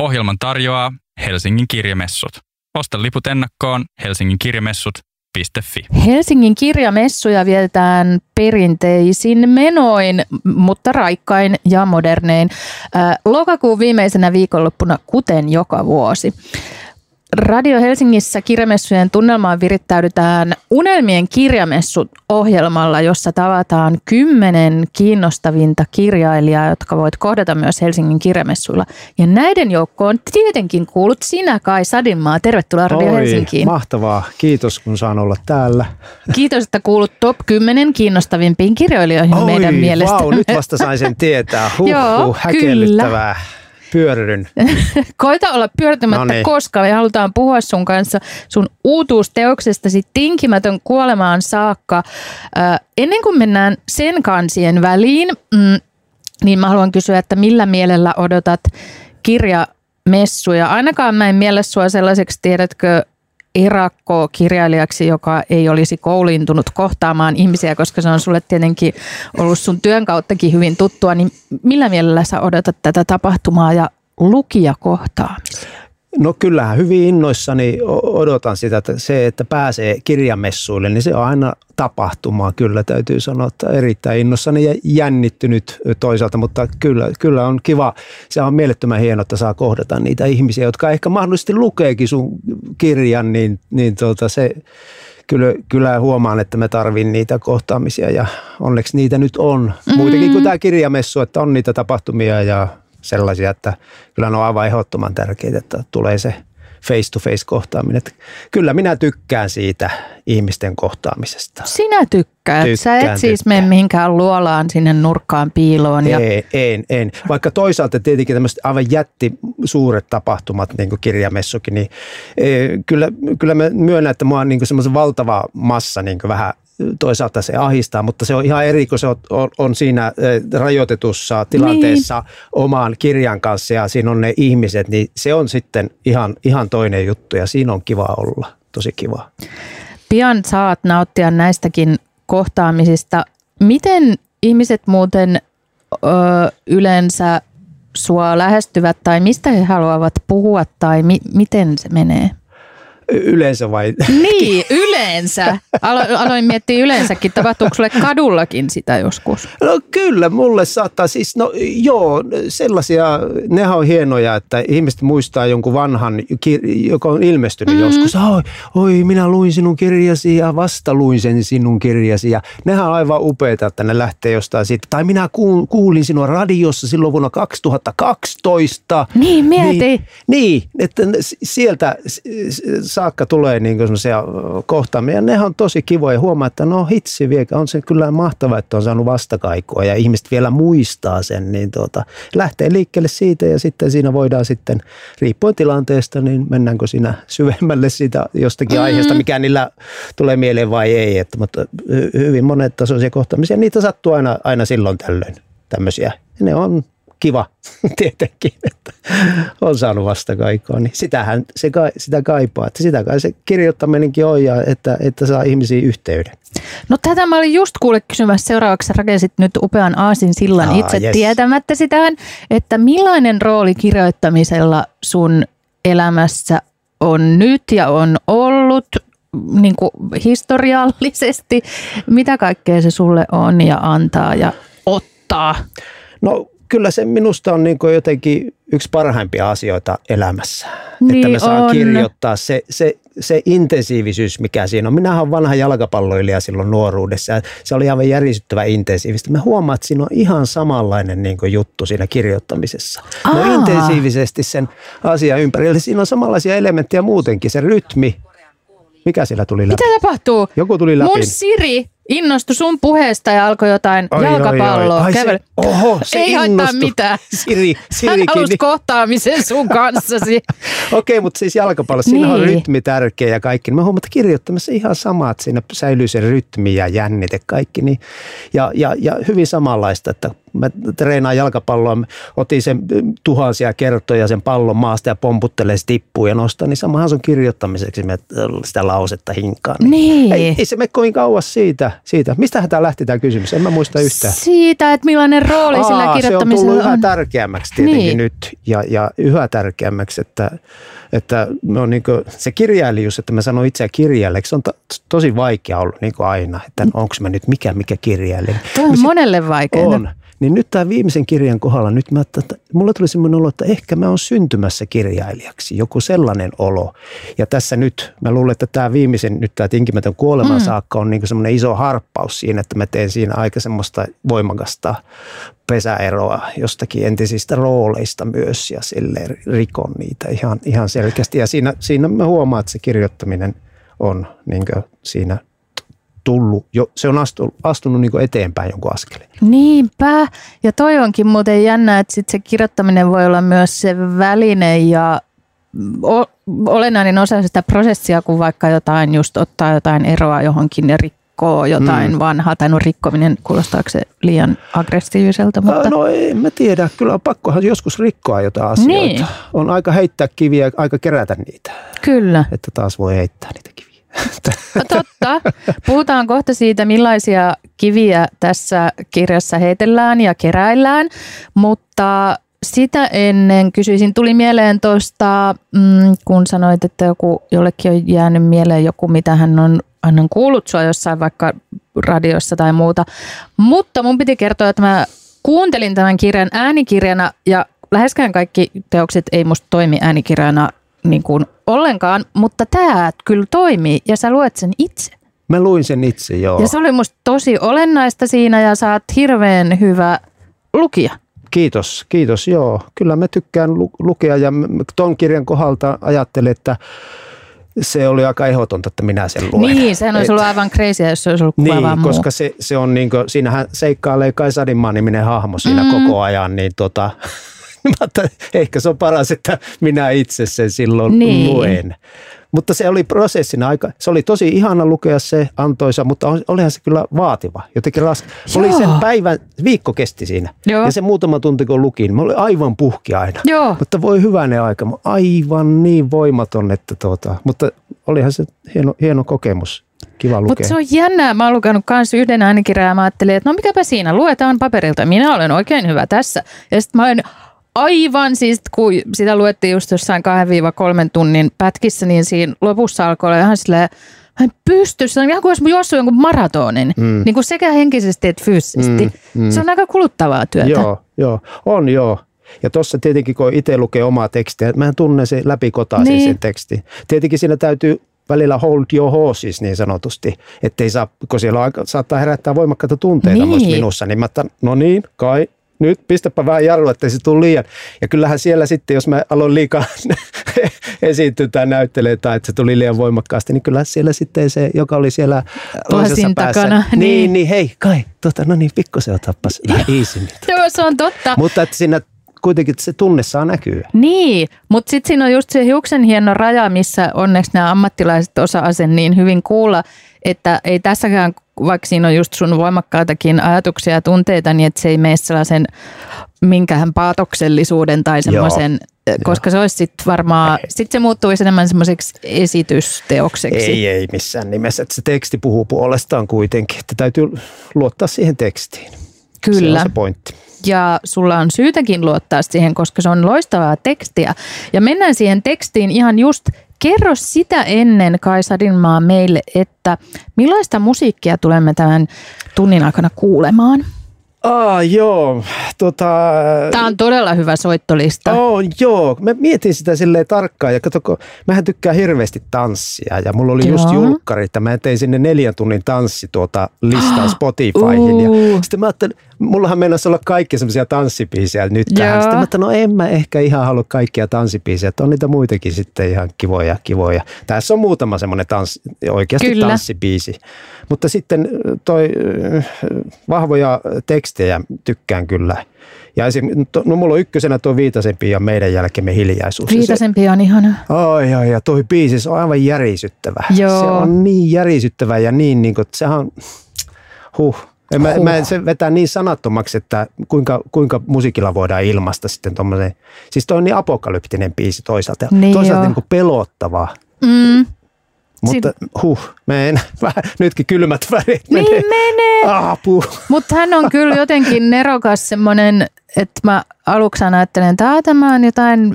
Ohjelman tarjoaa Helsingin kirjamessut. Osta liput ennakkoon Helsingin kirjamessut.fi. Helsingin kirjamessuja vietetään perinteisin menoin, mutta raikkain ja modernein. Lokakuun viimeisenä viikonloppuna, kuten joka vuosi. Radio Helsingissä kirjamessujen tunnelmaan virittäydytään Unelmien kirjamessut ohjelmalla, jossa tavataan kymmenen kiinnostavinta kirjailijaa, jotka voit kohdata myös Helsingin kirjamessuilla. Ja näiden joukkoon tietenkin kuulut sinä Kai Sadinmaa. Tervetuloa Radio Oi, Helsinkiin. Mahtavaa. Kiitos kun saan olla täällä. Kiitos, että kuulut top 10 kiinnostavimpiin kirjailijoihin Oi, meidän mielestä. Wow, nyt vasta sain sen tietää. Huh, Joo, häkellyttävää. Kyllä pyörryn. Koita olla pyörittämättä no niin. koska me halutaan puhua sun kanssa sun uutuusteoksestasi Tinkimätön kuolemaan saakka. Äh, ennen kuin mennään sen kansien väliin, mm, niin mä haluan kysyä, että millä mielellä odotat kirjamessuja? Ainakaan mä en miele sua sellaiseksi, tiedätkö, erakko kirjailijaksi, joka ei olisi kouliintunut kohtaamaan ihmisiä, koska se on sulle tietenkin ollut sun työn kauttakin hyvin tuttua, niin millä mielellä sä odotat tätä tapahtumaa ja lukijakohtaamisia? No kyllähän hyvin innoissani odotan sitä, että se, että pääsee kirjamessuille, niin se on aina tapahtumaa kyllä täytyy sanoa, että erittäin innoissani ja jännittynyt toisaalta, mutta kyllä, kyllä on kiva, se on mielettömän hienoa, että saa kohdata niitä ihmisiä, jotka ehkä mahdollisesti lukeekin sun kirjan, niin, niin tuota se, kyllä, kyllä huomaan, että mä tarvin niitä kohtaamisia ja onneksi niitä nyt on. Mm-hmm. Muutenkin kuin tämä kirjamessu, että on niitä tapahtumia ja sellaisia, että kyllä ne on aivan ehdottoman tärkeitä, että tulee se face-to-face kohtaaminen. Että kyllä minä tykkään siitä ihmisten kohtaamisesta. Sinä tykkäät. Tykkään, Sä et tykkään. siis mene mihinkään luolaan sinne nurkkaan piiloon. Ja... Ei, en, en. Vaikka toisaalta tietenkin tämmöiset aivan jätti suuret tapahtumat, niin kuin kirjamessukin, niin e, kyllä, kyllä mä myönnän, että mua on niin semmoisen valtava massa niin vähän toisaalta se ahistaa, mutta se on ihan eri, kun se on, on, on siinä rajoitetussa tilanteessa niin. omaan kirjan kanssa ja siinä on ne ihmiset, niin se on sitten ihan, ihan toinen juttu ja siinä on kiva olla, tosi kiva. Pian saat nauttia näistäkin kohtaamisista. Miten ihmiset muuten ö, yleensä sua lähestyvät tai mistä he haluavat puhua tai mi- miten se menee? Yleensä vai? Niin, yleensä. Alo- aloin miettiä yleensäkin, tapahtuuko sulle kadullakin sitä joskus? No kyllä, mulle saattaa siis, no joo, sellaisia, nehän on hienoja, että ihmiset muistaa jonkun vanhan, joka on ilmestynyt mm-hmm. joskus. Oi, oi, minä luin sinun kirjasi ja vasta luin sen sinun kirjasi ja nehän on aivan upeita, että ne lähtee jostain siitä. Tai minä kuulin sinua radiossa silloin vuonna 2012. Niin, mieti. Niin, niin että sieltä saakka tulee niin semmoisia kohtaamia. Nehän on tosi kivoja. Huomaa, että no hitsi vielä, on se kyllä mahtavaa, että on saanut vastakaikua ja ihmiset vielä muistaa sen. Niin tuota, lähtee liikkeelle siitä ja sitten siinä voidaan sitten, riippuen tilanteesta, niin mennäänkö siinä syvemmälle siitä jostakin mm. aiheesta, mikä niillä tulee mieleen vai ei. Että, mutta hyvin monet tasoisia kohtaamisia, niitä sattuu aina, aina silloin tällöin tämmöisiä. Ne on kiva tietenkin, että on saanut vastakaikoa, niin sitähän se, sitä kaipaa. Että sitä kai se kirjoittaminenkin on ja että, että saa ihmisiä yhteyden. No tätä mä olin just kuule kysymässä seuraavaksi. rakensit nyt upean aasin sillan Aa, itse yes. tietämättä sitähän, että millainen rooli kirjoittamisella sun elämässä on nyt ja on ollut niin kuin historiallisesti. Mitä kaikkea se sulle on ja antaa ja ottaa? No kyllä se minusta on niin jotenkin yksi parhaimpia asioita elämässä. Niin että me saa on. kirjoittaa se, se, se intensiivisyys, mikä siinä on. Minähän olen vanha jalkapalloilija silloin nuoruudessa ja se oli aivan järisyttävä intensiivistä. Mä huomaan, että siinä on ihan samanlainen niin juttu siinä kirjoittamisessa. No intensiivisesti sen asian ympärillä. Siinä on samanlaisia elementtejä muutenkin, se rytmi. Mikä siellä tuli läpi? Mitä tapahtuu? Joku tuli läpi. Mun Siri innostui sun puheesta ja alkoi jotain oi, jalkapalloa. Oi, oi. Se, oho, se Ei haittaa mitään. Siri, Hän halusi kohtaamisen sun kanssasi. Okei, okay, mutta siis jalkapallo, siinä niin. on rytmi tärkeä ja kaikki. Mä huomaan, että kirjoittamassa ihan sama, että siinä säilyy se rytmi ja jännite kaikki. Niin, ja, ja, ja hyvin samanlaista, että mä treenaan jalkapalloa, otin sen tuhansia kertoja sen pallon maasta ja pomputtelee tippuu ja nostaa, niin samahan se on kirjoittamiseksi me sitä lausetta hinkaan. Niin. Ei, ei se mene kovin kauas siitä. siitä. Mistähän tämä lähti tämä kysymys? En mä muista yhtään. Siitä, että millainen rooli Aa, sillä kirjoittamisella se on. yhä tärkeämmäksi tietenkin niin. nyt ja, ja yhä tärkeämmäksi, että, että on niin se kirjailijuus, että mä sanon itseä kirjailijaksi, se on to, tosi vaikea ollut niin aina, että onko mä nyt mikä mikä kirjailija. Tuo on monelle vaikeaa. On. Niin nyt tämä viimeisen kirjan kohdalla, nyt mä, että mulla tuli semmoinen olo, että ehkä mä oon syntymässä kirjailijaksi, joku sellainen olo. Ja tässä nyt, mä luulen, että tämä viimeisen, nyt tämä tinkimätön kuoleman mm. saakka on niin semmoinen iso harppaus siinä, että mä teen siinä aika semmoista voimakasta pesäeroa jostakin entisistä rooleista myös ja sille rikon niitä ihan, ihan selkeästi. Ja siinä, siinä mä huomaan, että se kirjoittaminen on niin siinä tullut, jo, se on astunut, astunut niin eteenpäin jonkun askeleen. Niinpä, ja toi onkin muuten jännä, että sit se kirjoittaminen voi olla myös se väline ja o- olennainen osa sitä prosessia, kun vaikka jotain just ottaa jotain eroa johonkin ja rikkoo jotain mm. vanhaa, tai no rikkominen, kuulostaako se liian aggressiiviselta? Mutta... No en mä tiedä, kyllä on pakkohan joskus rikkoa jotain asioita. Niin. On aika heittää kiviä, aika kerätä niitä. Kyllä. Että taas voi heittää niitä kiviä. No totta. Puhutaan kohta siitä, millaisia kiviä tässä kirjassa heitellään ja keräillään, mutta sitä ennen kysyisin, tuli mieleen tuosta, mm, kun sanoit, että joku, jollekin on jäänyt mieleen joku, mitä hän on, on kuullut sua jossain vaikka radiossa tai muuta. Mutta mun piti kertoa, että mä kuuntelin tämän kirjan äänikirjana ja läheskään kaikki teokset ei musta toimi äänikirjana niin kuin ollenkaan, mutta tämä kyllä toimii ja sä luet sen itse. Mä luin sen itse, joo. Ja se oli musta tosi olennaista siinä ja sä oot hirveän hyvä lukija. Kiitos, kiitos, joo. Kyllä mä tykkään lu- lukea ja ton kirjan kohdalta ajattelin, että se oli aika ehdotonta, että minä sen luen. Niin, sehän olisi ollut aivan crazy, jos se olisi ollut niin, vaan koska se, se on niin kuin, siinähän seikkailee Kai Sadinmaan niminen hahmo siinä mm. koko ajan, niin tota, Mä ehkä se on paras, että minä itse sen silloin niin. luen. Mutta se oli prosessina aika, se oli tosi ihana lukea se antoisa, mutta olihan se kyllä vaativa, jotenkin raska. Oli sen päivän, viikko kesti siinä. Joo. Ja se muutama tunti kun lukin, mä olin aivan puhki aina. Joo. Mutta voi hyvänen aika, aivan niin voimaton, että tuota, mutta olihan se hieno, hieno kokemus. Kiva lukea. Mutta se on jännää. Mä oon lukenut myös yhden äänikirjan ja mä ajattelin, että no mikäpä siinä, luetaan paperilta. Minä olen oikein hyvä tässä. Ja sitten mä olen aivan siis, kun sitä luettiin just jossain 2-3 tunnin pätkissä, niin siinä lopussa alkoi olla ihan silleen, mä en pysty, se on ihan kuin olisi juossut jonkun maratonin, mm. niin kuin sekä henkisesti että fyysisesti. Mm, mm. Se on aika kuluttavaa työtä. Joo, joo. on joo. Ja tuossa tietenkin, kun itse lukee omaa tekstiä, mä en tunne se läpikotaisin niin. sen teksti. Tietenkin siinä täytyy välillä hold your horses niin sanotusti, ettei saa, kun siellä aika, saattaa herättää voimakkaita tunteita niin. minussa, niin mä no niin, kai nyt pistäpä vähän jarru, ettei se tule liian. Ja kyllähän siellä sitten, jos mä aloin liikaa esiintyä tai näyttelee tai että se tuli liian voimakkaasti, niin kyllä siellä sitten se, joka oli siellä toisessa päässä. Takana, niin. niin, niin hei, kai, tota, no niin, pikkusen otappas vähän Joo, se on totta. Mutta että siinä kuitenkin se tunne saa näkyä. Niin, mutta sitten siinä on just se hiuksen hieno raja, missä onneksi nämä ammattilaiset osaa sen niin hyvin kuulla, että ei tässäkään, vaikka siinä on just sun voimakkaitakin ajatuksia ja tunteita, niin että se ei mene sellaisen minkään paatoksellisuuden tai semmoisen, koska se olisi sitten varmaan, sitten se muuttuisi enemmän semmoiseksi esitysteokseksi. Ei, ei missään nimessä, että se teksti puhuu puolestaan kuitenkin, että täytyy luottaa siihen tekstiin. Kyllä. Se on se pointti ja sulla on syytäkin luottaa siihen, koska se on loistavaa tekstiä. Ja mennään siihen tekstiin ihan just Kerro sitä ennen, Kai Sadinmaa, meille, että millaista musiikkia tulemme tämän tunnin aikana kuulemaan? Ah, joo. Tota, Tämä on todella hyvä soittolista. Oh, joo. Mä mietin sitä silleen tarkkaan ja katsoko, mähän tykkään hirveästi tanssia ja mulla oli joo. just julkkari, että mä tein sinne neljän tunnin tanssi tuota listaa Spotifyhin. Uh. Ja sitten mä ajattelin, mullahan mennessä olla kaikki semmoisia tanssipiisejä nyt joo. tähän. Sitten mä ajattelin, no en mä ehkä ihan halua kaikkia tanssipiisejä, että on niitä muitakin sitten ihan kivoja, kivoja. Tässä on muutama semmoinen tanssi, oikeasti Kyllä. tanssipiisi. Mutta sitten toi vahvoja tekstejä tykkään kyllä. Ja esim, no mulla on ykkösenä tuo Viitasempi ja meidän jälkemme hiljaisuus. Viitasempi on ihana. Ai, ai, ja toi biisi, se on aivan järisyttävä. Joo. Se on niin järisyttävä ja niin, niin kuin, sehän on, huh, En Mä, Huh. mä, se vetää niin sanattomaksi, että kuinka, kuinka musiikilla voidaan ilmaista sitten tuommoisen. Siis toi on niin apokalyptinen biisi toisaalta. Niin toisaalta niin kuin pelottava. Mm. Mutta huh, mä en, vähän, nytkin kylmät värit Niin menee. menee. Apu. Mutta hän on kyllä jotenkin nerokas semmoinen, että mä aluksi ajattelen, että "Aa, tämä on jotain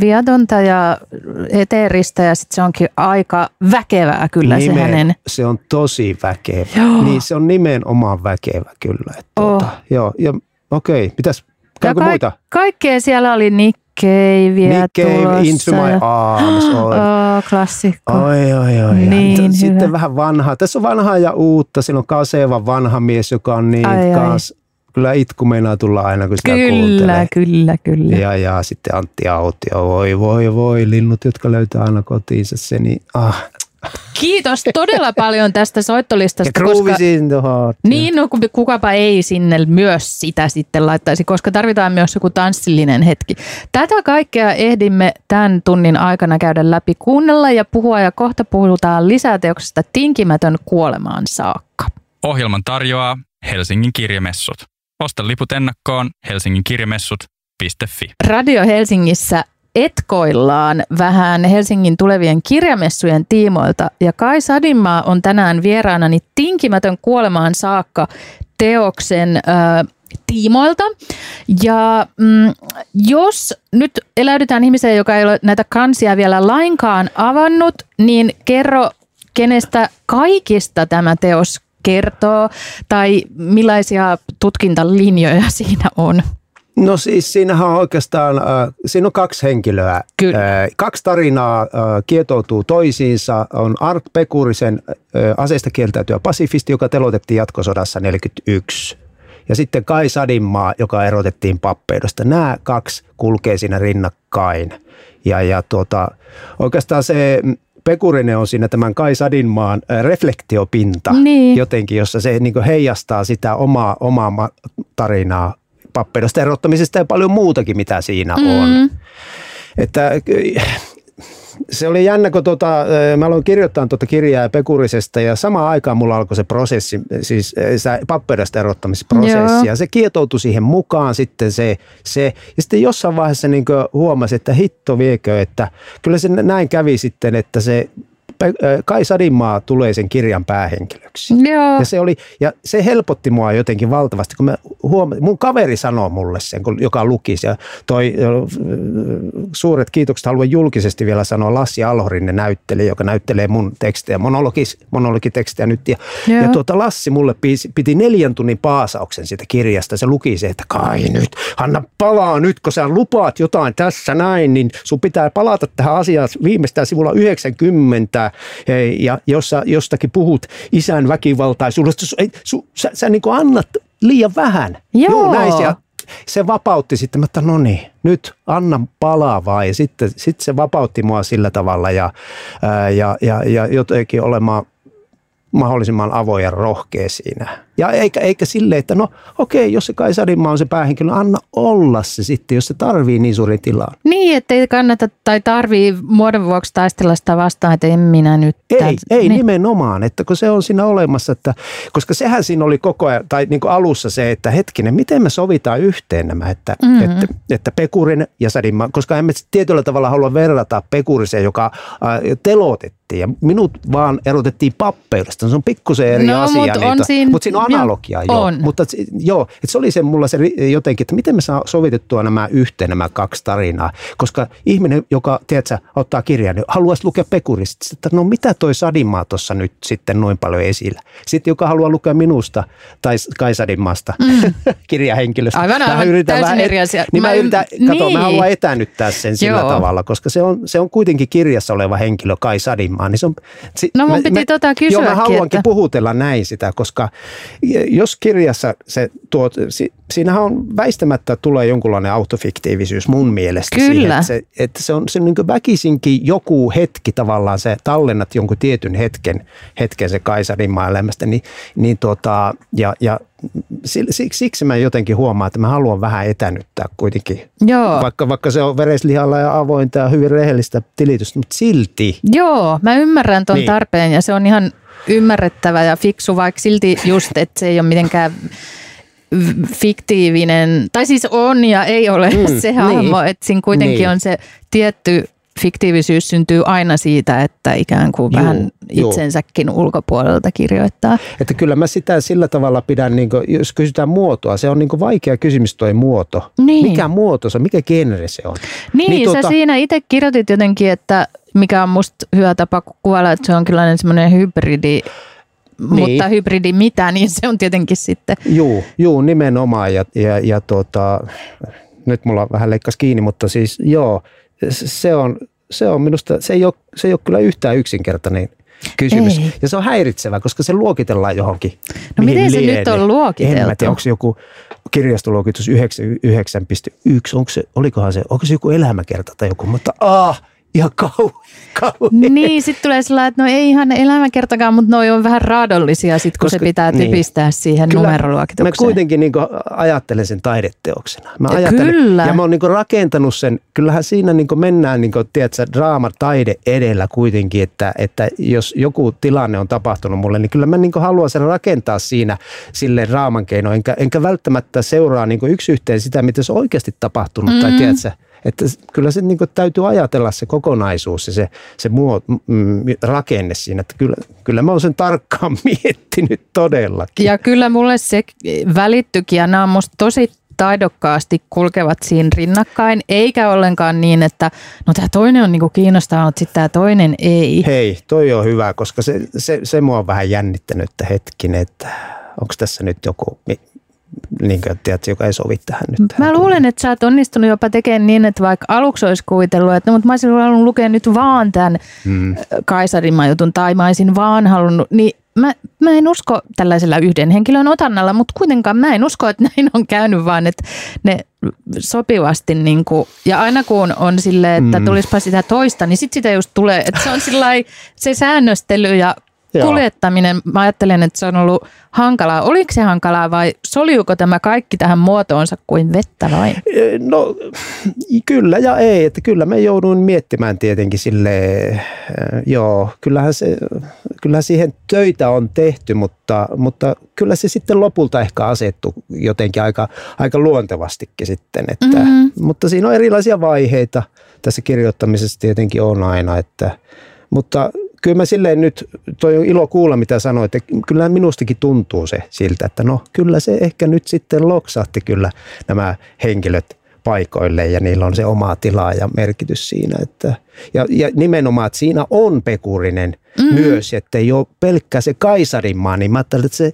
viatonta ja eteeristä ja sitten se onkin aika väkevää kyllä se hänen. se on tosi väkevä. Joo. Niin se on nimenomaan väkevä kyllä. Että Oh. tuota, joo, ja okei, mitäs, käykö Ja muita? Kaikkea siellä oli Nick Caveä Nick Cave, tulossa. Into My Arms. on. Oh, klassikko. Oi, oi, oi. Niin ja Sitten hyvä. vähän vanhaa. Tässä on vanhaa ja uutta. Siinä on Kaseva vanha mies, joka on niin Ai, ai. kans. Kyllä itku meinaa tulla aina, kun sitä Kyllä, kuuntelee. kyllä, kyllä. Ja, ja sitten Antti Autio, voi, voi, voi, linnut, jotka löytää aina kotiinsa se, niin ah. Kiitos todella paljon tästä Ja soittolistasta. Groovy in the heart. Niin, no ku- kukapa ei sinne myös sitä sitten laittaisi, koska tarvitaan myös joku tanssillinen hetki. Tätä kaikkea ehdimme tämän tunnin aikana käydä läpi, kuunnella ja puhua ja kohta puhutaan lisää teoksesta Tinkimätön kuolemaan saakka. Ohjelman tarjoaa Helsingin kirjamessut. Osta liput ennakkoon helsinginkirjamessut.fi. Radio Helsingissä etkoillaan vähän Helsingin tulevien kirjamessujen tiimoilta ja Kai Sadinmaa on tänään vieraanani Tinkimätön kuolemaan saakka teoksen ö, tiimoilta. Ja mm, jos nyt eläydytään ihmiseen, joka ei ole näitä kansia vielä lainkaan avannut, niin kerro, kenestä kaikista tämä teos kertoo tai millaisia tutkintalinjoja siinä on. No siis siinähän on oikeastaan, äh, siinä on kaksi henkilöä. Kyllä. Äh, kaksi tarinaa äh, kietoutuu toisiinsa. On Art Pekurisen äh, aseista kieltäytyä pasifisti, joka telotettiin jatkosodassa 41. Ja sitten Kai Sadinmaa, joka erotettiin pappeudosta. Nämä kaksi kulkee siinä rinnakkain. Ja, ja tuota, oikeastaan se mm, Pekurinen on siinä tämän Kai Sadinmaan reflektiopinta Niin. jotenkin, jossa se niin heijastaa sitä omaa, omaa ma- tarinaa pappeudosta erottamisesta ja paljon muutakin, mitä siinä on. Mm. Että äh, se oli jännä, kun tota, äh, mä aloin kirjoittaa tuota kirjaa Pekurisesta ja samaan aikaan mulla alkoi se prosessi, siis äh, se pappeudesta erottamisprosessi Joo. ja se kietoutui siihen mukaan sitten se, se ja sitten jossain vaiheessa niin huomasi, että hitto viekö, että kyllä se näin kävi sitten, että se Kai Sadinmaa tulee sen kirjan päähenkilöksi. Joo. Ja se, oli, ja se helpotti mua jotenkin valtavasti, kun mä huomasin, mun kaveri sanoi mulle sen, joka luki se. Ja toi suuret kiitokset haluan julkisesti vielä sanoa Lassi Alhorinne näytteli, joka näyttelee mun tekstejä, monologis, monologitekstejä nyt. Ja, Joo. ja tuota Lassi mulle piisi, piti neljän tunnin paasauksen siitä kirjasta. Se luki se, että kai nyt, anna palaa nyt, kun sä lupaat jotain tässä näin, niin sun pitää palata tähän asiaan viimeistään sivulla 90, ja jos sä jostakin puhut isän väkivaltaisuudesta, su, sä, sä niin annat liian vähän. Joo. näin se, se vapautti sitten, että no niin, nyt anna palaa vaan. Ja sitten, sitten se vapautti mua sillä tavalla ja, ja, ja, ja jotenkin olemaan mahdollisimman avoin ja rohkea siinä. Ja eikä, eikä sille, että no okei, jos se Kai Sadinmaa on se päähenkilö, anna olla se sitten, jos se tarvii niin suuri tilaa. Niin, ettei kannata tai tarvii muodon vuoksi taistella sitä vastaan, että en minä nyt. Ei, tän- ei niin. nimenomaan, että kun se on siinä olemassa, että, koska sehän siinä oli koko ajan, tai niin kuin alussa se, että hetkinen, miten me sovitaan yhteen nämä, että, Mhm. mm-hmm. että, että Pekurin ja Sadinma, koska emme tietyllä tavalla halua verrata Pekuriseen, joka äh, telotettiin ja minut vaan erotettiin pappeudesta. Se on pikkusen eri No, asia, mut on niitä, siinä- mutta siinä on analogia. Joo, on. Mutta joo, että se oli se mulla se jotenkin, että miten me saa sovitettua nämä yhteen nämä kaksi tarinaa. Koska ihminen, joka tiedätkö, ottaa kirjan, niin haluaisi lukea Pekurista, että no mitä toi Sadimaa tuossa nyt sitten noin paljon esillä. Sitten joka haluaa lukea minusta tai Kai Sadimaasta mm. kirjahenkilöstä. Aivan, Mä aivan, yritän täysin vähän eri asia. Niin mä, Mä- yritän, kato, niin. mä haluan etänyttää sen sillä Joo. tavalla, koska se on, se on kuitenkin kirjassa oleva henkilö Kai Sadimaa. Niin se on, si, No mun piti tota Joo, kysyäkin, mä haluankin että- puhutella näin sitä, koska jos kirjassa se tuot, si, siinähän on väistämättä tulee jonkunlainen autofiktiivisyys mun mielestä. Kyllä. Siihen, että se, että se on se niin väkisinkin joku hetki tavallaan, se tallennat jonkun tietyn hetken, hetken se Kaisarin elämästä, niin, niin tuota, ja, ja siksi, siksi mä jotenkin huomaan, että mä haluan vähän etänyttää kuitenkin. Joo. Vaikka, vaikka se on vereslihalla ja avointa ja hyvin rehellistä tilitystä, mutta silti. Joo, mä ymmärrän ton Niin. tarpeen ja se on ihan ymmärrettävä ja fiksu, vaikka silti just, että se ei ole mitenkään fiktiivinen, tai siis on ja ei ole mm, se hahmo, niin. että siinä kuitenkin niin. on se tietty fiktiivisyys syntyy aina siitä, että ikään kuin juu, vähän itsensäkin juu. ulkopuolelta kirjoittaa. Että kyllä mä sitä sillä tavalla pidän, niin kuin, jos kysytään muotoa, se on niin kuin vaikea kysymys toi muoto. Niin. Mikä muoto se on, mikä genre se on? Niin, niin sä tuota... siinä itse kirjoitit jotenkin, että mikä on musta hyvä tapa kuvailla, että se on kyllä semmoinen hybridi niin. mutta hybridi mitä, niin se on tietenkin sitten. Juu, juu nimenomaan ja, ja, ja tuota, nyt mulla vähän leikkas kiinni, mutta siis joo, se on, se on minusta, se ei ole, se ei ole kyllä yhtään yksinkertainen kysymys. Ei. Ja se on häiritsevä, koska se luokitellaan johonkin. No miten se nyt on luokiteltu? En mä tiedä, onko se joku kirjastoluokitus 9.1, onko se, olikohan se, onko se joku elämäkerta tai joku, mutta ah, ihan kau, kauhean. Niin, sitten tulee sellainen, että no ei ihan elämäkertakaan, mutta noi on vähän raadollisia sit, kun Koska, se pitää niin. typistää siihen Kyllä, numeroluokitukseen. Mä kuitenkin niin ajattelen sen taideteoksena. Mä ajattelen, Kyllä. Ja mä oon niin rakentanut sen, kyllähän siinä niin mennään niin kuin, tiedätkö, draama, taide edellä kuitenkin, että, että jos joku tilanne on tapahtunut mulle, niin kyllä mä niin haluan sen rakentaa siinä sille draaman keinoin, enkä, enkä välttämättä seuraa niin yksi yhteen sitä, mitä se on oikeasti tapahtunut, mm. tai tiedätkö, että kyllä se niin täytyy ajatella se kokonaisuus ja se, se muo, mm, rakenne siinä. Että kyllä, kyllä mä oon sen tarkkaan miettinyt todellakin. Ja kyllä mulle se välittyikin ja nämä on musta tosi taidokkaasti kulkevat siinä rinnakkain, eikä ollenkaan niin, että no tämä toinen on niinku kiinnostavaa, mutta sitten tämä toinen ei. Hei, toi on hyvä, koska se, se, se mua on vähän jännittänyt, että hetkinen, että onko tässä nyt joku, niin kuin, tiedätkö, joka ei sovi tähän nyt. Mä luulen, että sä oot onnistunut jopa tekemään niin, että vaikka aluksi olisi kuvitellut, että no, mutta mä olisin halunnut lukea nyt vaan tämän mm. Kaisarin jutun tai mä olisin vaan halunnut, niin mä, mä en usko tällaisella yhden henkilön otannalla, mutta kuitenkaan mä en usko, että näin on käynyt, vaan että ne sopivasti niin kuin, ja aina kun on silleen, että mm. tulispa sitä toista, niin sitten sitä just tulee, että se on se säännöstely ja Joo. kuljettaminen, mä ajattelen, että se on ollut hankalaa. Oliko se hankalaa vai soliuko tämä kaikki tähän muotoonsa kuin vettä vain? No kyllä ja ei, että kyllä me jouduin miettimään tietenkin sille, joo, kyllähän, se, kyllähän siihen töitä on tehty, mutta, mutta kyllä se sitten lopulta ehkä asettu jotenkin aika, aika luontevastikin sitten, että, mm-hmm. mutta siinä on erilaisia vaiheita tässä kirjoittamisessa tietenkin on aina, että, mutta kyllä mä silleen nyt, toi on ilo kuulla mitä sanoit, että kyllä minustakin tuntuu se siltä, että no kyllä se ehkä nyt sitten loksahti kyllä nämä henkilöt paikoille ja niillä on se oma tila ja merkitys siinä. Että, ja, ja nimenomaan, että siinä on pekurinen mm. myös, että ei ole pelkkä se Kaisarinmaa, niin mä ajattelin, että se,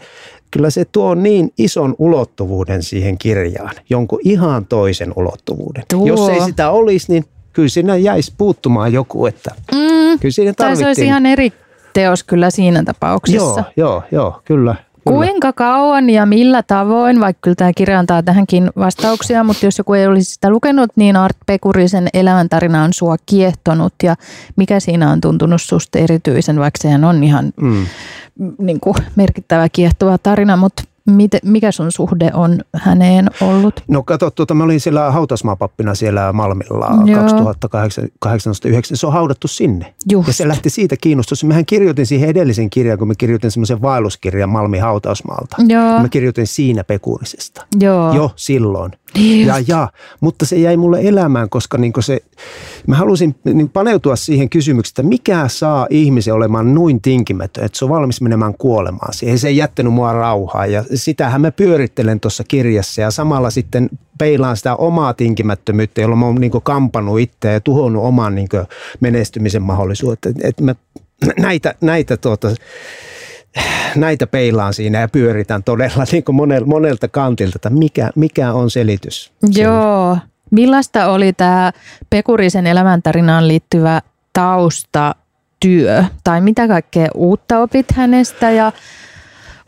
kyllä se tuo niin ison ulottuvuuden siihen kirjaan, jonkun ihan toisen ulottuvuuden. Tuo. Jos ei sitä olisi, niin kyllä siinä jäisi puuttumaan joku, että mm, kyllä siinä Tai se olisi ihan eri teos kyllä siinä tapauksessa. Joo, joo, joo, kyllä. Kyllä. Kuinka kauan ja millä tavoin, vaikka kyllä tämä kirja antaa tähänkin vastauksia, mutta jos joku ei olisi sitä lukenut, niin Art Pekurisen elämäntarina on sua kiehtonut ja mikä siinä on tuntunut susta erityisen, vaikka sehän on ihan mm. niin kuin, merkittävä kiehtova tarina, mutta Miten, mikä sun suhde on häneen ollut? No kato, tuota, mä olin siellä hautasmaapappina siellä Malmilla 2018 Se on haudattu sinne. Just. Ja se lähti siitä kiinnostus. Mehän kirjoitin siihen edellisen kirjan, kun mä kirjoitin semmoisen vaelluskirjan Malmin hautausmaalta. Joo. Mä kirjoitin siinä Pekurisesta. Joo. Jo silloin. Just. Ja, ja, mutta se jäi mulle elämään, koska niin se, mä halusin niin paneutua siihen kysymykseen, että mikä saa ihmisen olemaan noin tinkimätön, että se on valmis menemään kuolemaan siihen. Se ei jättänyt mua rauhaa ja sitähän mä pyörittelen tuossa kirjassa ja samalla sitten peilaan sitä omaa tinkimättömyyttä, jolla mä oon niin kampannut itseä ja tuhonnut oman niin menestymisen mahdollisuuden. Että mä näitä, näitä tuota, näitä peilaan siinä ja pyöritään todella niin kuin monelta kantilta, että mikä, mikä on selitys. Joo. Millaista oli tämä Pekurisen elämäntarinaan liittyvä tausta työ tai mitä kaikkea uutta opit hänestä ja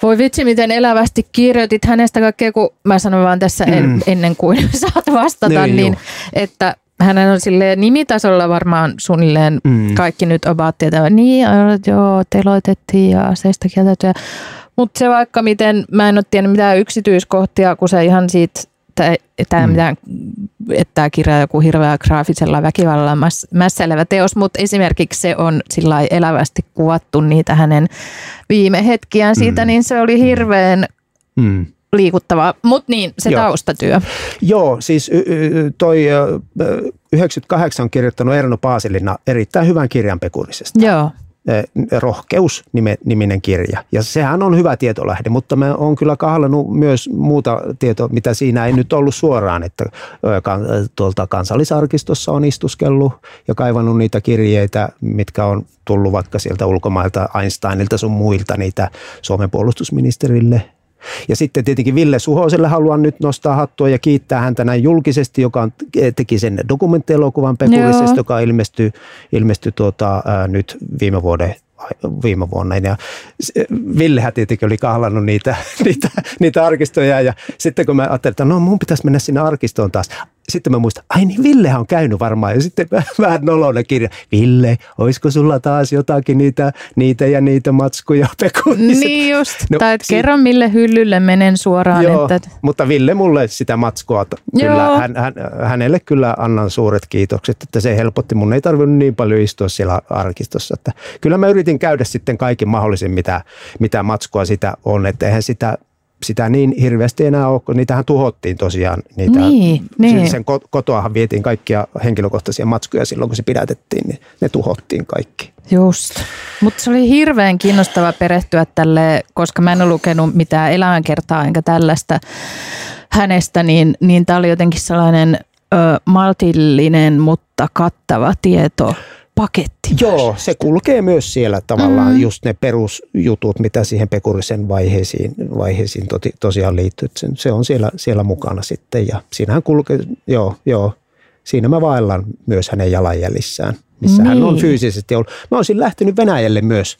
voi vitsi, miten elävästi kirjoitit hänestä kaikkea, kun mä sanon vaan tässä en, mm. ennen kuin saat vastata, niin, niin että hänen on sille nimitasolla varmaan suunnilleen mm. kaikki nyt about tietävät. Niin, joo, teloitettiin ja aseista kieltäytyä. Mutta se vaikka miten, mä en ole tiennyt mitään yksityiskohtia, kun se ihan siitä että tämä mm. mitään, että tämä kirja joku hirveä graafisella väkivallalla mäs, mässäilevä teos, mutta esimerkiksi se on sillä elävästi kuvattu niitä hänen viime hetkiään siitä, mm. niin se oli hirveän mm liikuttavaa, mutta niin, se Joo. taustatyö. Joo, siis toi 98 on kirjoittanut Erno Paasilina erittäin hyvän kirjan Pekurisesta. Joo. Rohkeus niminen kirja. Ja sehän on hyvä tietolähde, mutta mä oon kyllä kahlannut myös muuta tietoa, mitä siinä ei nyt ollut suoraan, että tuolta kansallisarkistossa on istuskellut ja kaivannut niitä kirjeitä, mitkä on tullut vaikka sieltä ulkomailta Einsteinilta sun muilta niitä Suomen puolustusministerille ja sitten tietenkin Ville Suhoselle haluan nyt nostaa hattua ja kiittää häntä näin julkisesti, joka teki sen dokumenttielokuvan Pekurisesta, joka ilmestyi, ilmestyi tuota, ää, nyt viime vuoden viime vuonna. Ja Villehän tietenkin oli kahlannut niitä, niitä, niitä arkistoja ja sitten kun mä ajattelin, että no mun pitäisi mennä sinne arkistoon taas sitten mä muistan, ai niin Villehän on käynyt varmaan. Ja sitten vähän noloinen kirja. Ville, olisiko sulla taas jotakin niitä, niitä ja niitä matskuja pekunissa? Niin just. No, tai si- kerro mille hyllylle menen suoraan. Joo, että... mutta Ville mulle sitä matskua, kyllä, hän, hän, hänelle kyllä annan suuret kiitokset, että se helpotti. Mun ei tarvinnut niin paljon istua siellä arkistossa. Että kyllä mä yritin käydä sitten kaiken mahdollisen, mitä, mitä matskua sitä on. Että eihän sitä sitä niin hirveästi enää ole, kun niitähän tuhottiin tosiaan. Niitä, niin, niin. Sen kotoahan vietiin kaikkia henkilökohtaisia matskuja silloin, kun se pidätettiin, niin ne tuhottiin kaikki. Just. Mutta se oli hirveän kiinnostava perehtyä tälle, koska mä en ole lukenut mitään elämänkertaa enkä tällaista hänestä, niin, niin tämä oli jotenkin sellainen ö, maltillinen, mutta kattava tieto paketti. Joo, se kulkee myös siellä tavallaan mm. just ne perusjutut, mitä siihen pekurisen vaiheisiin, vaiheisiin toti, tosiaan liittyy. Se, se on siellä, siellä mukana sitten ja siinähän kulkee, joo, joo, siinä mä vaellan myös hänen jalanjäljissään, missä niin. hän on niin. fyysisesti ollut. Mä olisin lähtenyt Venäjälle myös.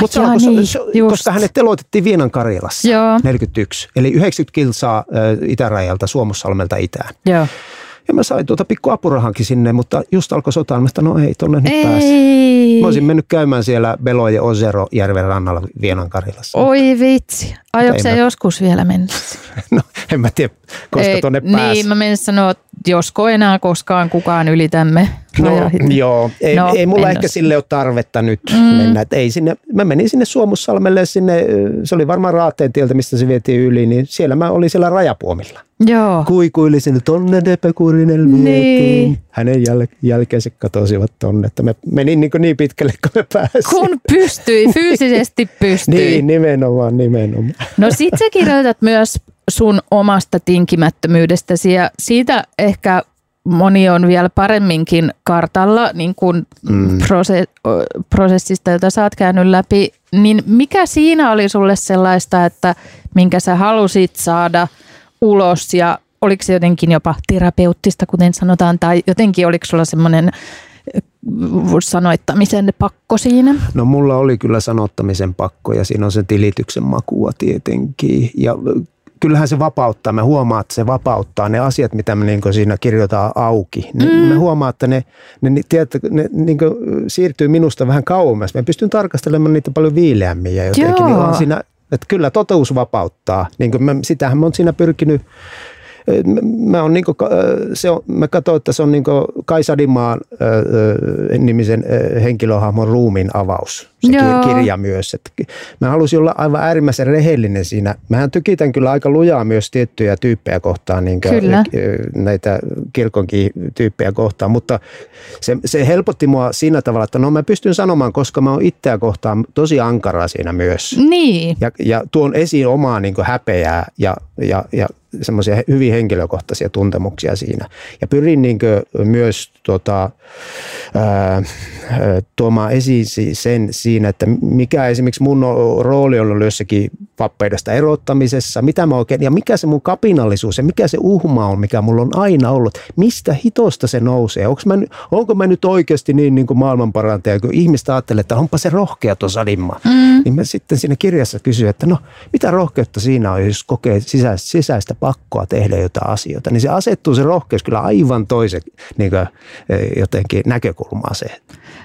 Mutta jaa, niin, se, koska hänet teloitettiin Vienan Karjalassa Joo. 41, eli 90 kilsaa äh, itärajalta Suomussalmelta itään. Joo. Ja mä sain tuota pikku apurahankin sinne, mutta just alkoi sotaan. Mä no ei, tonne nyt pääse. Mä olisin mennyt käymään siellä Belo ja Ozero järven rannalla Vienan Karilassa. Oi vitsi. Aiotko sä mä... joskus vielä mennä? no en mä tiedä, koska ei, tonne pääsi. Niin, mä menisin sanoa, että josko enää koskaan kukaan ylitämme No, joo, ei, no, ei mulla ehkä sille ole tarvetta nyt mm. mennä. Et ei sinne, mä menin sinne Suomussalmelle, sinne, se oli varmaan Raateen tieltä, mistä se vietiin yli, niin siellä mä olin siellä rajapuomilla. Joo. Kuikuilisin tonne Depekurinen niin. Hänen jäl- jälkeensä katosivat tonne, että mä menin niin, niin pitkälle, kun mä pääsin. Kun pystyi, fyysisesti pystyi. niin, nimenomaan, nimenomaan. No sit sä kirjoitat myös sun omasta tinkimättömyydestäsi ja siitä ehkä moni on vielä paremminkin kartalla niin kuin mm. prosessista, jota sä oot käynyt läpi, niin mikä siinä oli sulle sellaista, että minkä sä halusit saada ulos ja oliko se jotenkin jopa terapeuttista, kuten sanotaan, tai jotenkin oliko sulla semmoinen sanoittamisen pakko siinä? No mulla oli kyllä sanottamisen pakko ja siinä on se tilityksen makua tietenkin. Ja kyllähän se vapauttaa. Me huomaa, että se vapauttaa ne asiat, mitä me niin siinä kirjoitetaan auki. Ne, mm. Me huomaa, että ne, ne, tiedät, ne niin siirtyy minusta vähän kauemmas. Me pystyn tarkastelemaan niitä paljon viileämmin ja jotenkin. Niin on siinä, että kyllä totuus vapauttaa. Niin kuin mä, sitähän mä oon siinä pyrkinyt mä, on niinku, se on, mä katsoin, että se on niinku Kai Sadimaan nimisen henkilöhahmon ruumiin avaus, se Joo. kirja myös. Et mä halusin olla aivan äärimmäisen rehellinen siinä. Mähän tykitän kyllä aika lujaa myös tiettyjä tyyppejä kohtaan, niin kyllä. näitä kirkonkin tyyppejä kohtaan, mutta se, se helpotti mua siinä tavalla, että no mä pystyn sanomaan, koska mä oon itseä kohtaan tosi ankara siinä myös. Niin. Ja, ja tuon esiin omaa niin häpeää ja, ja, ja semmoisia hyvin henkilökohtaisia tuntemuksia siinä. Ja pyrin niin myös tota, ää, tuomaan esiin sen siinä, että mikä esimerkiksi mun rooli on ollut jossakin vappeudesta erottamisessa, mitä mä oikein, ja mikä se mun kapinallisuus ja mikä se uhma on, mikä mulla on aina ollut. Mistä hitosta se nousee? Onko mä, onko mä nyt oikeasti niin, niin kuin maailmanparantaja, kun ihmistä ajattelee, että onpa se rohkea tuossa Sadimma. Mm. Niin mä sitten siinä kirjassa kysyn, että no mitä rohkeutta siinä on, jos kokee sisäistä, sisäistä pakkoa tehdä jotain asioita. Niin se asettuu se rohkeus kyllä aivan toisen niin kuin, e, jotenkin näkökulmaa se.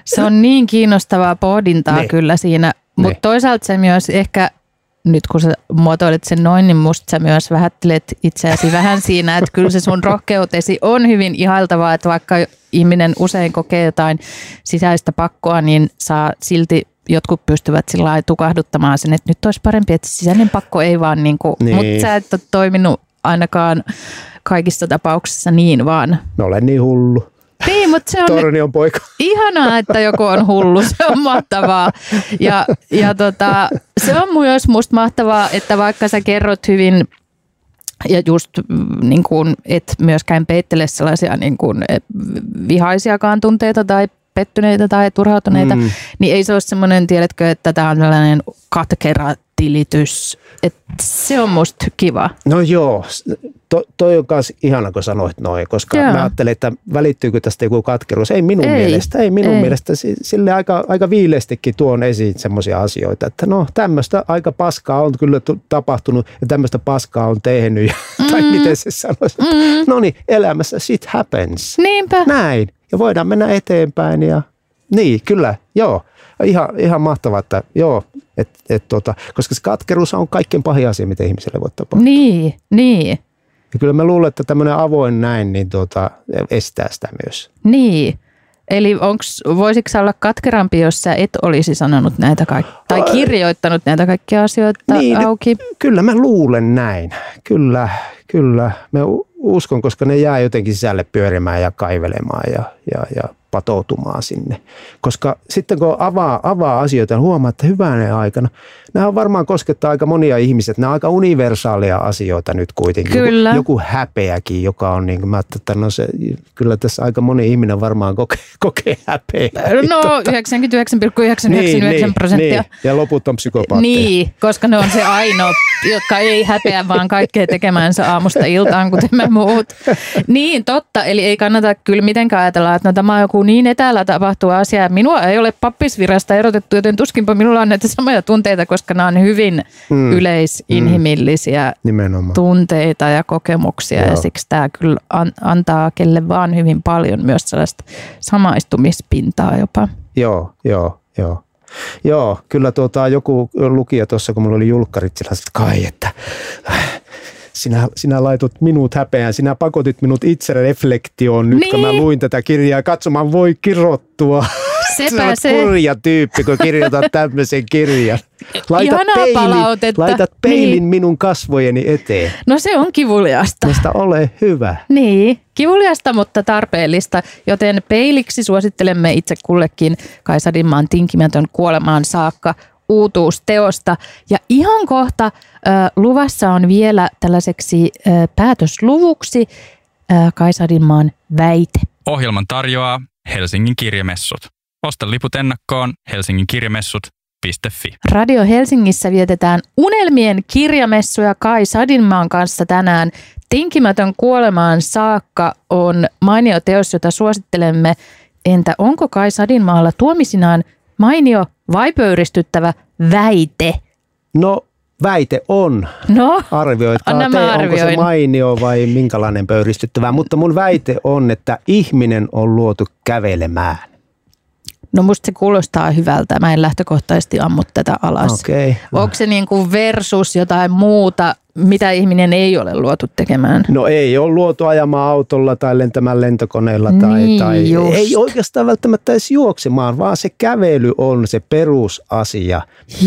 Se on niin kiinnostavaa pohdintaa ne. kyllä siinä, mutta toisaalta se myös ehkä nyt kun sä muotoilet sen noin, niin musta sä myös vähättelet itseäsi vähän siinä, että kyllä se sun rohkeutesi on hyvin ihailtavaa, että vaikka ihminen usein kokee jotain sisäistä pakkoa, niin saa silti jotkut pystyvät sillä tukahduttamaan sen, että nyt olisi parempi, että sisäinen pakko ei vaan niin kuin, Niin. mutta sä et ole toiminut ainakaan kaikissa tapauksissa niin vaan. Mä olen niin hullu. Niin, mutta se on Tornion poika. ihanaa, että joku on hullu, se on mahtavaa. Ja, ja tota, se on myös musta mahtavaa, että vaikka sä kerrot hyvin ja just mm, niin kuin, et myöskään peittele sellaisia niin kuin, eh, vihaisiakaan tunteita tai pettyneitä tai turhautuneita, Mm. niin ei se ole semmoinen, tiedätkö, että tämä on tällainen katkera tilitys. Et se on musta kiva. No joo, to, toi on myös ihana, kun sanoit noin, koska Joo. mä ajattelin, että välittyykö tästä joku katkeruus. Ei minun Ei, mielestä, ei minun ei. mielestä. Si- Sille aika, aika viileästikin tuon esiin semmoisia asioita, että no tämmöistä aika paskaa on kyllä tu- tapahtunut ja tämmöistä paskaa on tehnyt. Mm. tai miten se sanoisi. Mm. No niin, elämässä shit happens. Niinpä. Näin. Ja voidaan mennä eteenpäin ja niin, kyllä, joo. Ihan, ihan mahtavaa, että joo, et, et, tota, koska se katkeruus on kaikkein pahin asia, mitä ihmiselle voi tapahtua. Niin, niin, Ja kyllä mä luulen, että tämmöinen avoin näin, niin tuota, estää sitä myös. niin. Eli onks, voisitko sä olla katkerampi, jos sä et olisi sanonut näitä kaikkia, tai Ai. kirjoittanut näitä kaikkia asioita Niin, auki? Kyllä mä luulen näin. Kyllä, kyllä. Mä uskon, koska ne jää jotenkin sisälle pyörimään ja kaivelemaan ja, ja, ja patoutumaan sinne. Koska sitten kun avaa, avaa asioita, huomaa, että hyvänä aikana, nämä on varmaan koskettaa aika monia ihmisiä. Nämä on aika universaaleja asioita nyt kuitenkin. Kyllä. Joku, joku häpeäkin, joka on niin kuin mä että no se, kyllä tässä aika moni ihminen varmaan kokee, kokee häpeää. No 99,99 prosenttia. Niin, ja loput on psykopaatteja. Niin, koska ne on se ainoa, jotka ei häpeä vaan kaikkea tekemänsä aamusta iltaan, kuten me muut. Niin, totta. Eli ei kannata kyllä mitenkään ajatella, että no, tämä on joku niin etäällä tapahtuva asia. Minua ei ole pappisvirasta erotettu, joten tuskinpa minulla on näitä samoja tunteita, koska nämä on hyvin Mm. mm. yleisinhimillisiä Nimenomaan. tunteita ja kokemuksia Joo. ja siksi tämä kyllä an, antaa kelle vaan hyvin paljon myös sellaista samaistumispintaa jopa. Joo, joo, joo. Joo, kyllä tuota, joku lukija tuossa, kun mulla oli julkkarit, sillä että kai, että äh, sinä, sinä laitot minut häpeään, sinä pakotit minut itse reflektioon nyt, kun mä Niin. luin tätä kirjaa. Katsomaan voi kirottua. Sä Sepä oot se. kurja tyyppi, kun kirjoitat tämmöisen kirjan. Laitat Ihanaa peilin, palautetta. laitat peilin Niin. minun kasvojeni eteen. No se on kivuliasta. Tästä ole hyvä. Niin, kivuliasta, mutta tarpeellista, joten peiliksi suosittelemme itse kullekin Kaisa Dimmaan tinkimätön kuolemaan saakka uutuusteosta. Ja ihan kohta ö, luvassa on vielä tällaiseksi ö, päätösluvuksi ö, Kaisa Dimmaan väite. Ohjelman tarjoaa Helsingin kirjamessut. Osta liput ennakkoon helsinginkirjamessut.fi. Radio Helsingissä vietetään unelmien kirjamessuja Kai Sadinmaan kanssa tänään. Tinkimätön kuolemaan saakka on mainio teos, jota suosittelemme. Entä onko Kai Sadinmaalla tuomisinaan mainio vai pöyristyttävä väite? No, väite on. No, Arvioitkaa Anna te, onko se mainio vai minkälainen pöyristyttävä. Mutta mun väite on, että ihminen on luotu kävelemään. No musta se kuulostaa hyvältä. Mä en lähtökohtaisesti ammu tätä alas. Okay. Onko se niin kuin versus jotain muuta, mitä ihminen ei ole luotu tekemään? No ei ole luotu ajamaan autolla tai lentämään lentokoneella tai, Niin tai just. ei oikeastaan välttämättä edes juoksemaan, vaan se kävely on se perusasia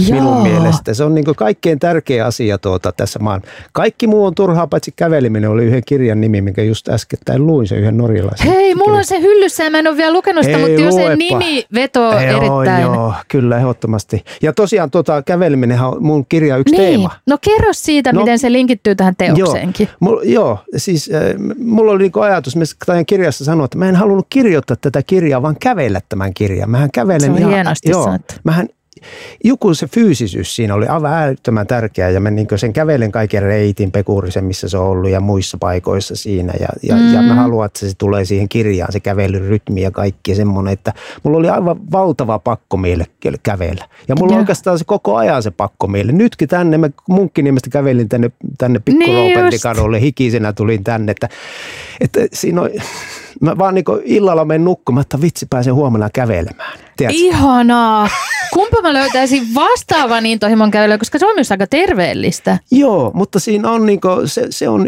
Joo. minun mielestä. Se on niin kaikkein tärkeä asia tuota tässä maan. Kaikki muu on turhaa, paitsi käveleminen oli yhden kirjan nimi, minkä just äskettäin luin, se yhden norjalaisen. Hei, mulla on se hyllyssä ja mä en ole vielä lukenut sitä, Ei, mutta jo se luepa. nimi vetoo Joo, erittäin. Joo, kyllä, ehdottomasti. Ja tosiaan tuota, käveleminen on mun kirja yksi Niin. teema. No kerro siitä, No, no, miten se linkittyy tähän teokseenkin. Joo, mulla, joo siis äh, mulla oli niinku ajatus, mä taidan kirjassa sanoa, että mä en halunnut kirjoittaa tätä kirjaa, vaan kävellä tämän kirjan. Mähän kävelen Se on ihan, hienosti joo, sanottu. mähän, joku se fyysisyys siinä oli aivan älyttömän tärkeää ja mä niin sen kävelen kaiken reitin Pekurisen, missä se on ollut ja muissa paikoissa siinä ja, ja, mm. ja mä haluan, että se tulee siihen kirjaan, se kävelyrytmi ja kaikki semmoinen, että mulla oli aivan valtava pakkomielle kävellä. Ja mulla on oikeastaan se koko ajan se pakkomielle. Nytkin tänne, mä Munkkiniemestä kävelin tänne, tänne Pikku Niin hikisenä tulin tänne, että, että siinä on, Mä vaan niin illalla menen nukkumaan, että vitsi pääsen huomenna kävelemään. Tiedätkö? Ihanaa! Kumpa mä löytäisin vastaavan intohimon kävelyä, koska se on myös aika terveellistä. Joo, mutta siinä on niin kuin, se, se on...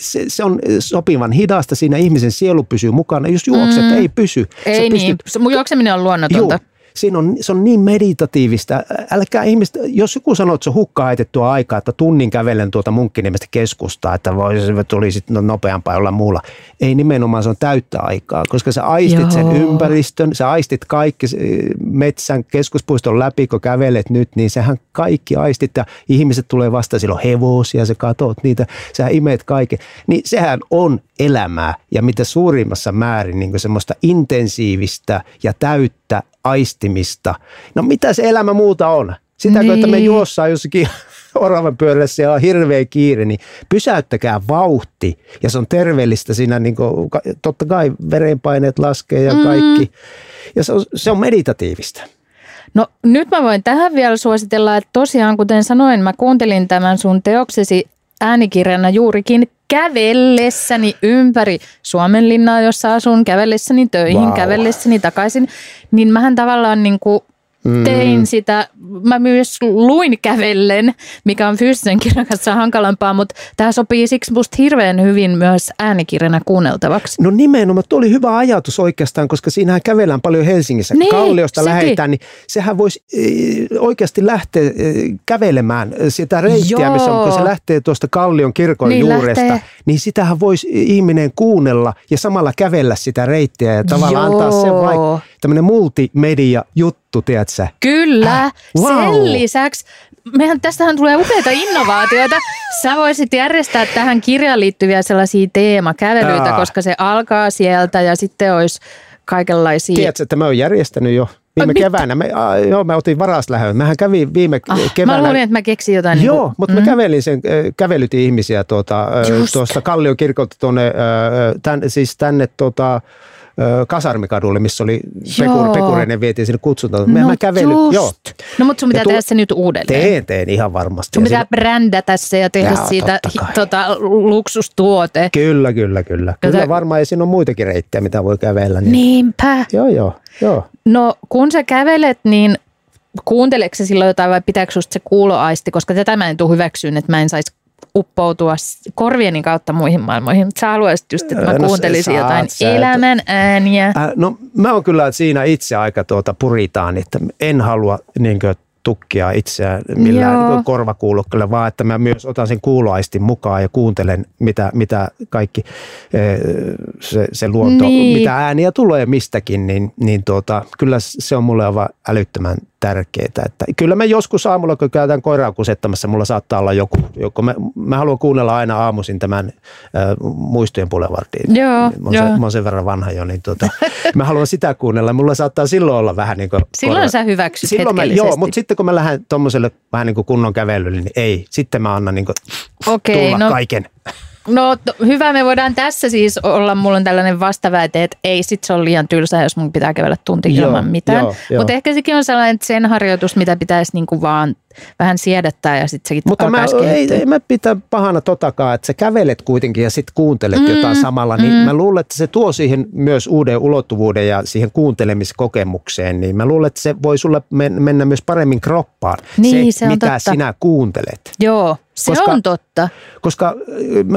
Se, se, on sopivan hidasta, siinä ihmisen sielu pysyy mukana. Jos juokset, mm. ei pysy. Ei pystyt, niin, mun juokseminen on luonnotonta. Joo, siinä on, se on niin meditatiivista. Älkää ihmistä, jos joku sanoo, että se on hukka haitettua aikaa, että tunnin kävelen tuota munkkiniemestä keskustaa, että voisi tuli sitten no nopeampaa olla muulla. Ei nimenomaan, se on täyttä aikaa, koska sä aistit Joo. sen ympäristön, sä aistit kaikki metsän keskuspuiston läpi, kun kävelet nyt, niin sehän kaikki aistit ja ihmiset tulee vasta silloin hevosia, sä katot niitä, sä imeet kaiken. Niin sehän on elämää ja mitä suurimmassa määrin niin semmoista intensiivistä ja täyttä aistimista. No mitä se elämä muuta on? Sitä, niin. että me niin. juossaan jossakin oravan pyörässä ja on hirveä kiire, niin pysäyttäkää vauhti. Ja se on terveellistä siinä, niin kuin, totta kai verenpaineet laskee ja mm. kaikki. Mm. Ja se on, se on meditatiivista. No nyt mä voin tähän vielä suositella, että tosiaan kuten sanoin, mä kuuntelin tämän sun teoksesi äänikirjana juurikin kävellessäni ympäri Suomenlinnaa, jossa asun, kävellessäni töihin, wow. kävellessäni takaisin, niin mähän tavallaan niin kuin Mm. Tein sitä, mä myös luin kävellen, mikä on fyysisen kirjan kanssa hankalampaa, mutta tämä sopii siksi musta hirveän hyvin myös äänikirjana kuunneltavaksi. No nimenomaan, tuo oli hyvä ajatus oikeastaan, koska siinähän kävellään paljon Helsingissä. Niin, Kalliosta sekin. lähetään, niin sehän voisi eh, oikeasti lähteä eh, kävelemään sitä reittiä, Joo. missä on, kun se lähtee tuosta Kallion kirkon niin juuresta, lähtee. niin sitähän voisi ihminen kuunnella ja samalla kävellä sitä reittiä ja tavallaan Joo. antaa sen vaikka tämmöinen multimedia juttu, tiedätkö? Kyllä. Äh, wow. Sen lisäksi mehän tästähän tulee upeita innovaatioita. Sä voisit järjestää tähän kirjaan liittyviä sellaisia teemakävelyitä, Aa. koska se alkaa sieltä ja sitten olisi kaikenlaisia. Tiedätkö, että mä oon järjestänyt jo viime Mit? keväänä. Me, a, joo, mä otin varaslähön. Mähän kävin viime ah, keväänä. Mä luulin, että mä keksin jotain. Joo, niin kuin, mutta mm. mä kävelin sen, kävelytin ihmisiä tuota, tuosta Kallion kirkolta tuonne, tän, siis tänne tuota, Kasarmikadulle, missä oli Pekur, Pekureinen vietiin sinne kutsuntaan. No mä kävelin, joo. No mutta sun pitää tehdä se nyt uudelleen. Teen, teen ihan varmasti. Sun pitää siinä... brändätä se ja tehdä Jaa, siitä tota, luksustuote. Kyllä, kyllä, kyllä. Jota... Kyllä varmaan, ja siinä on muitakin reittejä, mitä voi kävellä. Niin... Niinpä. Joo, joo, joo. No kun sä kävelet, niin kuunteleeko se silloin jotain vai pitääkö se kuuloaisti, koska tätä mä en tule hyväksyyn, että mä en saisi uppoutua korvieni kautta muihin maailmoihin. Sä haluaisit just, että mä no, kuuntelisin jotain sä, elämän ääniä. Äh, no mä oon kyllä siinä itse aika tuota puritaan, että en halua niin kuin, tukkia itseään millään Joo. korvakuulokkeella, vaan että mä myös otan sen kuuloaistin mukaan ja kuuntelen, mitä, mitä kaikki se, se luonto, niin. mitä ääniä tulee mistäkin, niin, niin tuota, kyllä se on mulle aivan älyttömän tärkeää. Että kyllä me joskus aamulla, kun käytän koiraa kusettamassa, mulla saattaa olla joku, joku mä, mä haluan kuunnella aina aamuisin tämän äh, muistojen Boulevardin. Joo, mä, oon joo. Se, mä oon sen verran vanha jo, niin tuota, mä haluan sitä kuunnella. Mulla saattaa silloin olla vähän niin kuin Silloin korva. sä hyväksyt silloin mä, Joo, mutta sitten kun mä lähden tuommoiselle vähän niin kuin kunnon kävelylle, niin ei. Sitten mä annan niin kuin okay, tulla no, kaiken. No to, hyvä, me voidaan tässä siis olla, mulla on tällainen vastaväite, että ei sit se ole liian tylsää, jos mun pitää kävellä tunti ilman mitään. Mutta ehkä sekin on sellainen sen harjoitus, mitä pitäisi niinku vaan vähän siedättää ja sitten sekin Mutta mä, ei, ei mä pitää pahana totakaan, että sä kävelet kuitenkin ja sitten kuuntelet mm, jotain samalla, niin mm. mä luulen, että se tuo siihen myös uuden ulottuvuuden ja siihen kuuntelemiskokemukseen, niin mä luulen, että se voi sulle mennä myös paremmin kroppaan, niin, se, se mitä totta. sinä kuuntelet. Joo, se koska, on totta. Koska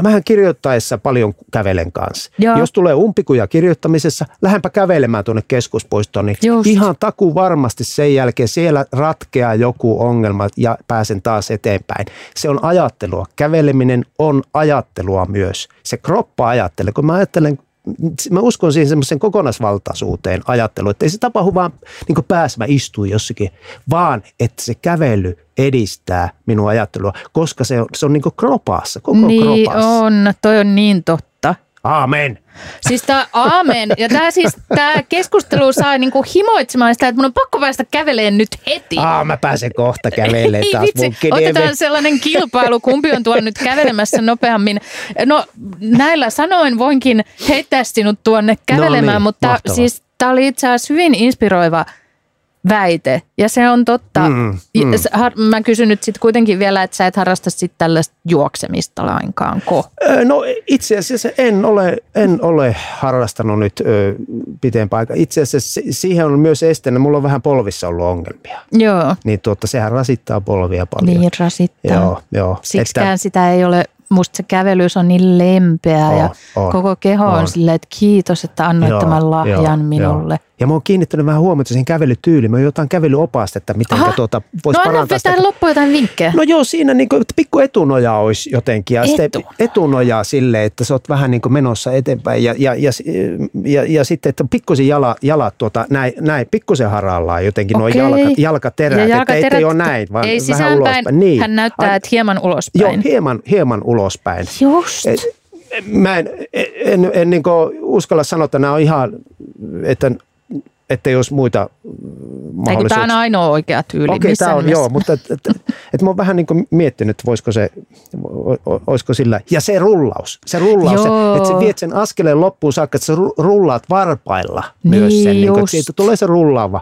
mähän kirjoittaessa paljon kävelen kanssa. Joo. Jos tulee umpikuja kirjoittamisessa, lähdenpä kävelemään tuonne keskuspuistoon, niin Just. ihan taku varmasti sen jälkeen siellä ratkeaa joku ongelma ja pääsen taas eteenpäin. Se on ajattelua. Käveleminen on ajattelua myös. Se kroppa ajattelee. Kun mä ajattelen mä uskon siihen semmoisen kokonaisvaltaisuuteen ajatteluun, että ei se tapahdu vaan niin päässä mä istun jossakin, vaan että se kävely edistää minun ajattelua, koska se on, se on niin kropassa, koko niin kropassa. on, toi on niin totta. Aamen. Siis tämä aamen. Ja tämä siis, tää keskustelu saa niinku himoitsemaan sitä, että mun on pakko päästä käveleen nyt heti. Aa, mä pääsen kohta kävelemään taas vitsi, Otetaan sellainen kilpailu, kumpi on tuolla nyt kävelemässä nopeammin. No näillä sanoin voinkin heittää sinut tuonne kävelemään, no niin, mutta mahtavaa. siis tämä oli itse asiassa hyvin inspiroiva väite. Ja se on totta. Mm, mm. Mä kysyn nyt sitten kuitenkin vielä, että sä et harrasta sitten tällaista juoksemista lainkaan, ko? No itse asiassa en ole, en ole harrastanut nyt ö, pitempään aikaa. Itse asiassa siihen on myös esteenä, mulla on vähän polvissa ollut ongelmia. Joo. Niin tuota, sehän rasittaa polvia paljon. Niin rasittaa. Joo, joo. Siksikään että, sitä ei ole musta se kävelys on niin lempeä oh, ja oh, koko keho on, on silleen, että kiitos, että annoit joo, tämän lahjan joo, minulle. Joo. Ja mä oon kiinnittänyt vähän huomiota siihen kävelytyyliin. Mä oon jotain kävelyopastetta, miten tuota, voisi no, parantaa sitä. No loppuun jotain vinkkejä. No joo, siinä niin kuin, että pikku etunoja olisi jotenkin. Ja Etu. etunoja silleen, että sä oot vähän niin kuin menossa eteenpäin. Ja, ja, ja, ja, ja sitten, että pikkusen jala, jalat tuota, näin, näin pikkusen harallaan jotenkin nuo jalka, jalkaterät. Ja jalkaterät että ei, ei ole näin, vaan ei vähän ulospäin. Niin. Hän näyttää, että hieman ulospäin. Joo, hieman, hieman ulospäin. Just. Et, mä en, en, en, en niin uskalla sanoa, että nämä on ihan, että ettei olisi muita mahdollisuuksia. Tämä on ainoa oikea tyyli. Okei, tämä on, joo, mutta et, et, et mä oon vähän niin kuin miettinyt, että voisiko se, olisiko sillä, ja se rullaus, se rullaus, se, että sä viet sen askeleen loppuun saakka, että sä rullaat varpailla niin, myös sen, niin kuin, että siitä tulee se rullaava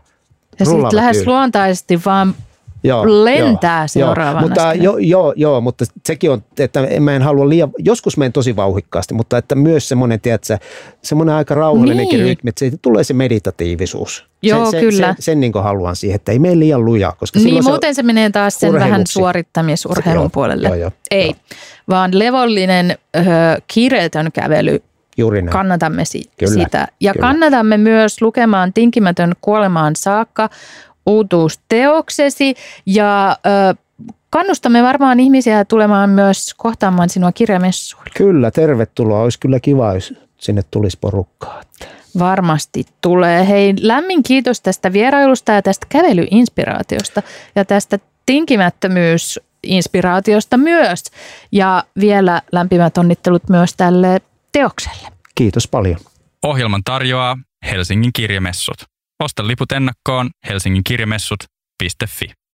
Ja sitten lähes luontaisesti vaan joo, lentää joo, seuraavana. Joo, mutta, jo, joo, joo, mutta sekin on, että mä en halua liian, joskus menen tosi vauhikkaasti, mutta että myös semmoinen, tiedätkö, semmoinen aika rauhallinenkin niin. rytmi, että siitä tulee se meditatiivisuus. Joo, sen, kyllä. Sen, sen niin haluan siihen, että ei mene liian luja. Koska niin, muuten se, se menee taas sen vähän suorittamisurheilun joo, puolelle. Joo, joo, ei, joo. vaan levollinen, ö, kiireetön kävely Juuri näin. Kannatamme si- kyllä, sitä. Ja kyllä. kannatamme myös lukemaan Tinkimätön kuolemaan saakka uutuusteoksesi ja ö, kannustamme varmaan ihmisiä tulemaan myös kohtaamaan sinua kirjamessuilla. Kyllä, tervetuloa. Olisi kyllä kiva, jos sinne tulisi porukkaa. Varmasti tulee. Hei, lämmin kiitos tästä vierailusta ja tästä kävelyinspiraatiosta ja tästä tinkimättömyysinspiraatiosta myös. Ja vielä lämpimät onnittelut myös tälle teokselle. Kiitos paljon. Ohjelman tarjoaa Helsingin kirjamessut. Osta liput ennakkoon helsinginkirjamessut.fi.